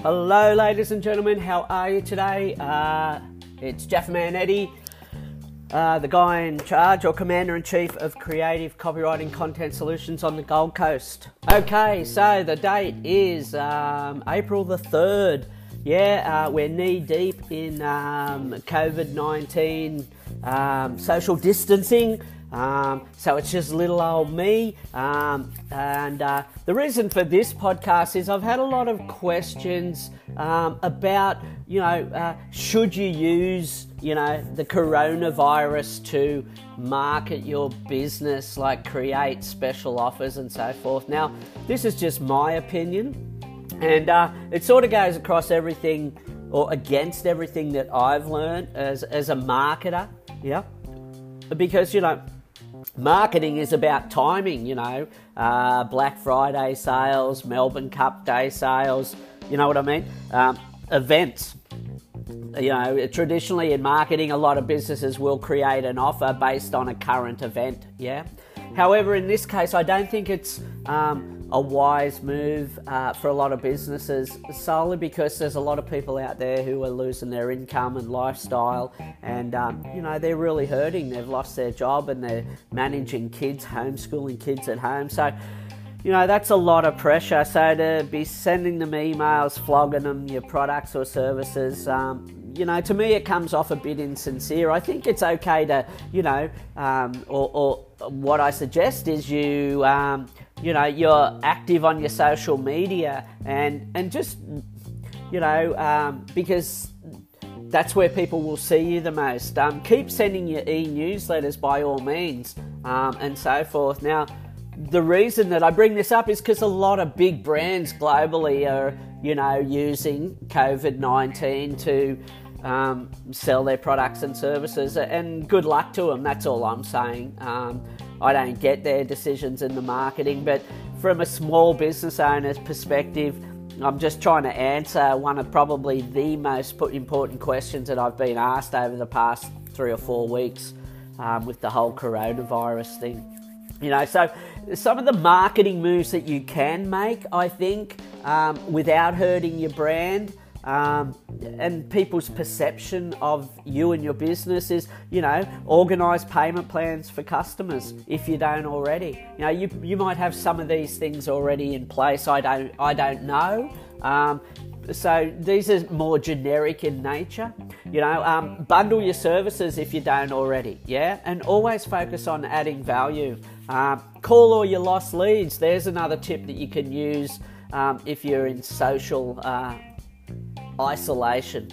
Hello, ladies and gentlemen. How are you today? Uh, it's Jeff Man Eddie, uh, the guy in charge or commander in chief of creative copywriting content solutions on the Gold Coast. Okay, so the date is um, April the 3rd. Yeah, uh, we're knee deep in um, COVID 19 um, social distancing. Um, so it's just little old me. Um, and uh, the reason for this podcast is I've had a lot of questions um, about, you know, uh, should you use, you know, the coronavirus to market your business, like create special offers and so forth. Now, this is just my opinion. And uh, it sort of goes across everything or against everything that I've learned as, as a marketer. Yeah. Because, you know, marketing is about timing, you know, uh, Black Friday sales, Melbourne Cup Day sales, you know what I mean? Um, events. You know, traditionally in marketing, a lot of businesses will create an offer based on a current event, yeah? However, in this case, I don't think it's um, a wise move uh, for a lot of businesses solely because there's a lot of people out there who are losing their income and lifestyle, and um, you know they're really hurting. They've lost their job and they're managing kids, homeschooling kids at home. So you know, that's a lot of pressure. So to be sending them emails, flogging them your products or services, um, you know, to me it comes off a bit insincere. I think it's okay to, you know, um, or, or, what I suggest is you, um, you know, you're active on your social media and and just, you know, um, because that's where people will see you the most. Um, keep sending your e-newsletters by all means um, and so forth. Now the reason that I bring this up is because a lot of big brands globally are, you know, using COVID 19 to um, sell their products and services. And good luck to them, that's all I'm saying. Um, I don't get their decisions in the marketing, but from a small business owner's perspective, I'm just trying to answer one of probably the most important questions that I've been asked over the past three or four weeks um, with the whole coronavirus thing. You know, so some of the marketing moves that you can make, I think, um, without hurting your brand. Um, and people's perception of you and your business is, you know, organise payment plans for customers if you don't already. You know, you, you might have some of these things already in place. I don't I don't know. Um, so these are more generic in nature. You know, um, bundle your services if you don't already. Yeah, and always focus on adding value. Um, call all your lost leads. There's another tip that you can use um, if you're in social uh, isolation.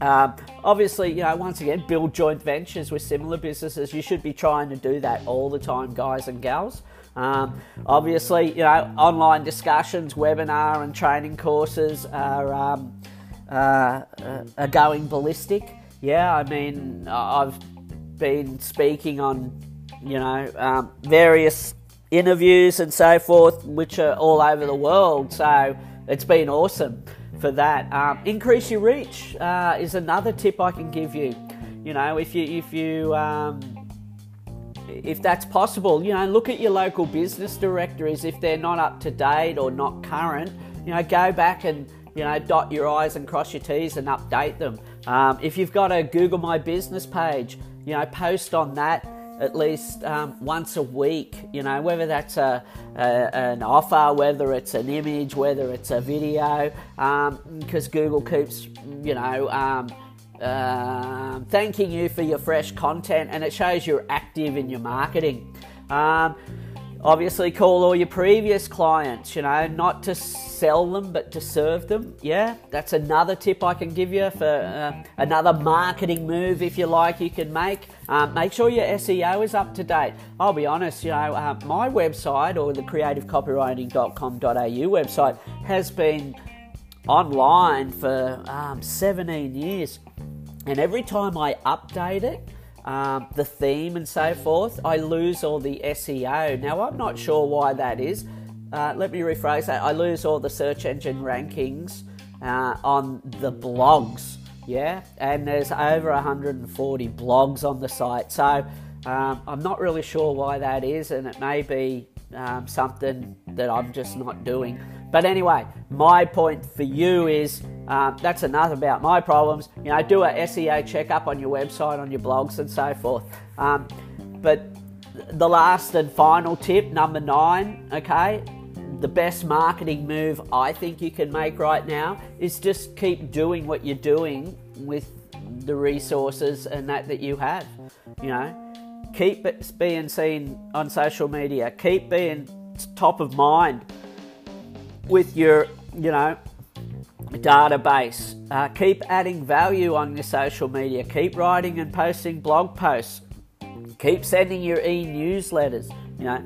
Um, obviously, you know, once again, build joint ventures with similar businesses. You should be trying to do that all the time, guys and gals. Um, obviously, you know, online discussions, webinar, and training courses are um, uh, are going ballistic. Yeah, I mean, I've been speaking on you know, um, various interviews and so forth, which are all over the world. So it's been awesome for that. Um, increase your reach uh, is another tip I can give you. You know, if you if you um, if that's possible, you know, look at your local business directories. If they're not up to date or not current, you know, go back and you know dot your i's and cross your t's and update them. Um, if you've got a Google My Business page, you know, post on that at least um, once a week, you know, whether that's a, a, an offer, whether it's an image, whether it's a video, because um, Google keeps, you know, um, uh, thanking you for your fresh content and it shows you're active in your marketing. Um, obviously, call all your previous clients, you know, not to sell them but to serve them. Yeah, that's another tip I can give you for uh, another marketing move, if you like, you can make. Um, make sure your SEO is up to date. I'll be honest, you know, uh, my website or the creativecopywriting.com.au website has been online for um, 17 years, and every time I update it, um, the theme and so forth, I lose all the SEO. Now, I'm not sure why that is. Uh, let me rephrase that. I lose all the search engine rankings uh, on the blogs, yeah, and there's over 140 blogs on the site. So Um, I'm not really sure why that is, and it may be um, something that I'm just not doing. But anyway, my point for you is um, that's enough about my problems. You know, do a SEO checkup on your website, on your blogs, and so forth. Um, but the last and final tip, number nine, okay, the best marketing move I think you can make right now is just keep doing what you're doing with the resources and that that you have. You know, keep being seen on social media, keep being top of mind with your, you know, database. Uh, keep adding value on your social media. Keep writing and posting blog posts. Keep sending your e newsletters. You know,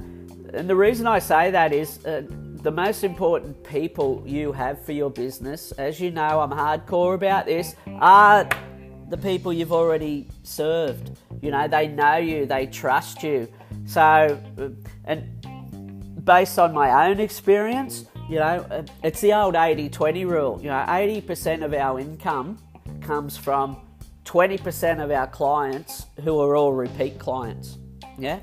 and the reason I say that is uh, the most important people you have for your business, as you know, I'm hardcore about this, are the people you've already served. You know, they know you, they trust you. So, uh, and based on my own experience, you know, uh, it's the old 80 20 rule. You know, 80% of our income comes from 20% of our clients who are all repeat clients. Yeah?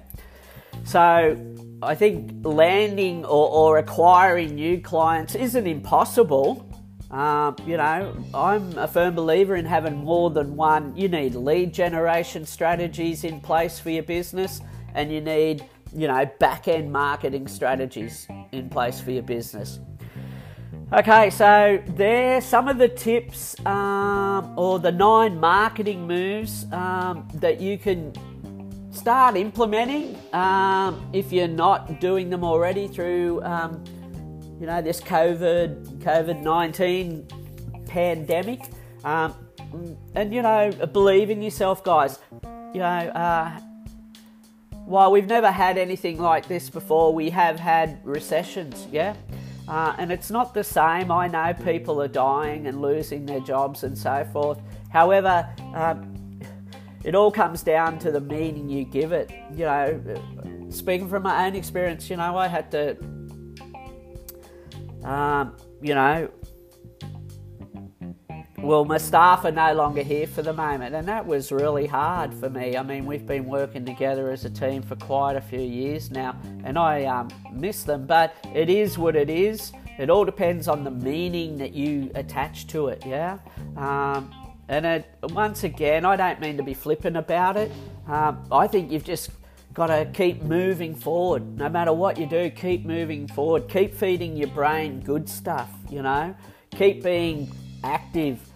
So I think landing or, or acquiring new clients isn't impossible. Um, you know, I'm a firm believer in having more than one. You need lead generation strategies in place for your business, and you need, you know, back end marketing strategies in place for your business. Okay, so there some of the tips um, or the nine marketing moves um, that you can start implementing um, if you're not doing them already through, um, you know, this COVID COVID nineteen pandemic. Um, and you know, believe in yourself, guys. You know. Uh, while we've never had anything like this before, we have had recessions, yeah? Uh, and it's not the same. I know people are dying and losing their jobs and so forth. However, um, it all comes down to the meaning you give it. You know, speaking from my own experience, you know, I had to, um, you know, well, my staff are no longer here for the moment, and that was really hard for me. I mean, we've been working together as a team for quite a few years now, and I um, miss them, but it is what it is. It all depends on the meaning that you attach to it, yeah? Um, and it, once again, I don't mean to be flippant about it. Um, I think you've just got to keep moving forward. No matter what you do, keep moving forward. Keep feeding your brain good stuff, you know? Keep being active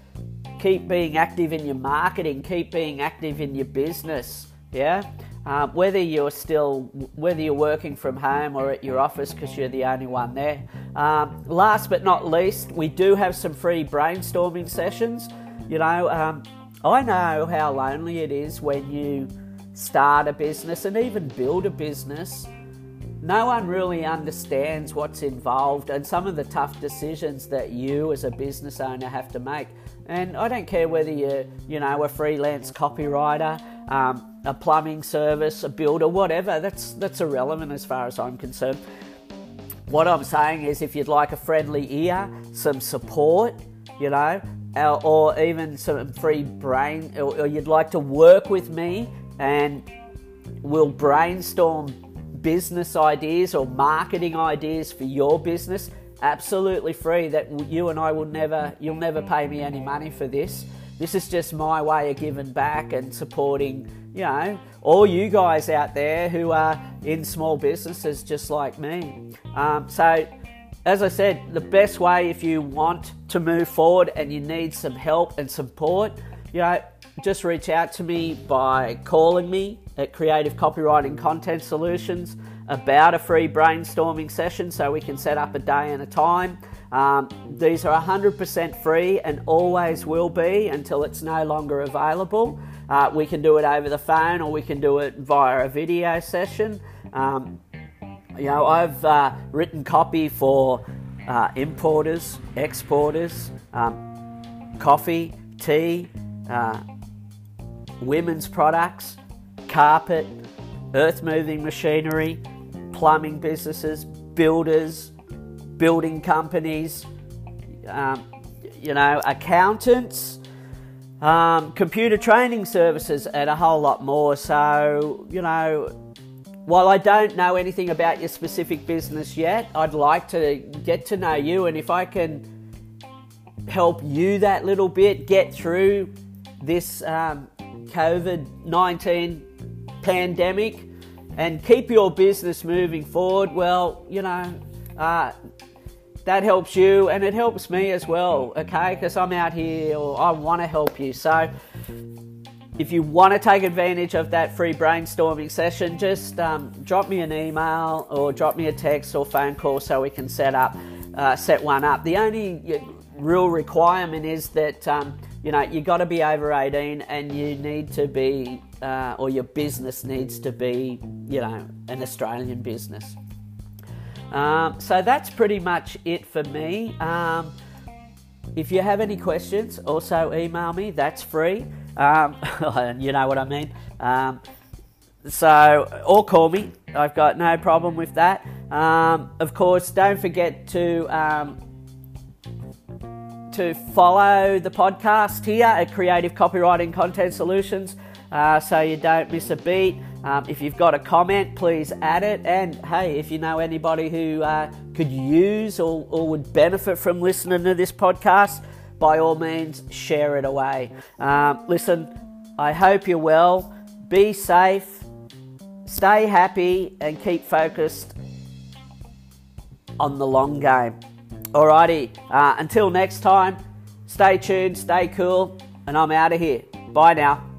keep being active in your marketing, keep being active in your business. Yeah, um, whether you're still whether you're working from home or at your office because you're the only one there. Um, last but not least, we do have some free brainstorming sessions. You know, um, I know how lonely it is when you start a business and even build a business no one really understands what's involved and some of the tough decisions that you as a business owner have to make. And I don't care whether you're, you know, a freelance copywriter, um, a plumbing service, a builder, whatever. That's that's irrelevant as far as I'm concerned. What I'm saying is, if you'd like a friendly ear, some support, you know, or even some free brain, or you'd like to work with me and we'll brainstorm business ideas or marketing ideas for your business, absolutely free. That you and I will never, you'll never pay me any money for this. This is just my way of giving back and supporting, you know, all you guys out there who are in small businesses just like me. Um, so, as I said, the best way if you want to move forward and you need some help and support, you know, just reach out to me by calling me at Creative Copywriting Content Solutions about a free brainstorming session so we can set up a day and a time. Um, these are 100% free and always will be until it's no longer available. Uh, we can do it over the phone or we can do it via a video session. Um, you know, I've uh, written copy for uh, importers, exporters, um, coffee, tea, uh, women's products, carpet, earth moving machinery, plumbing businesses, builders, building companies, um, you know, accountants, um, computer training services, and a whole lot more. So, you know, while I don't know anything about your specific business yet, I'd like to get to know you, and if I can help you that little bit get through this um, COVID 19 pandemic and keep your business moving forward, well, you know, uh, that helps you and it helps me as well, okay? Because I'm out here or I want to help you. So, if you want to take advantage of that free brainstorming session, just um, drop me an email or drop me a text or phone call so we can set up uh, set one up. The only real requirement is that um, you know you got to be over 18 and you need to be uh, or your business needs to be you know an Australian business. Um, so that's pretty much it for me. Um, if you have any questions, also email me. That's free. Um, you know what I mean. Um, so or call me. I've got no problem with that. Um, of course, don't forget to um, to follow the podcast here at Creative Copywriting Content Solutions uh, so you don't miss a beat. Um, if you've got a comment, please add it. And hey, if you know anybody who uh, could use or, or, would benefit from listening to this podcast, by all means, share it away. Um, listen, I hope you're well. Be safe, stay happy, and keep focused on the long game. Alrighty, uh, until next time, stay tuned, stay cool, and I'm out of here. Bye now.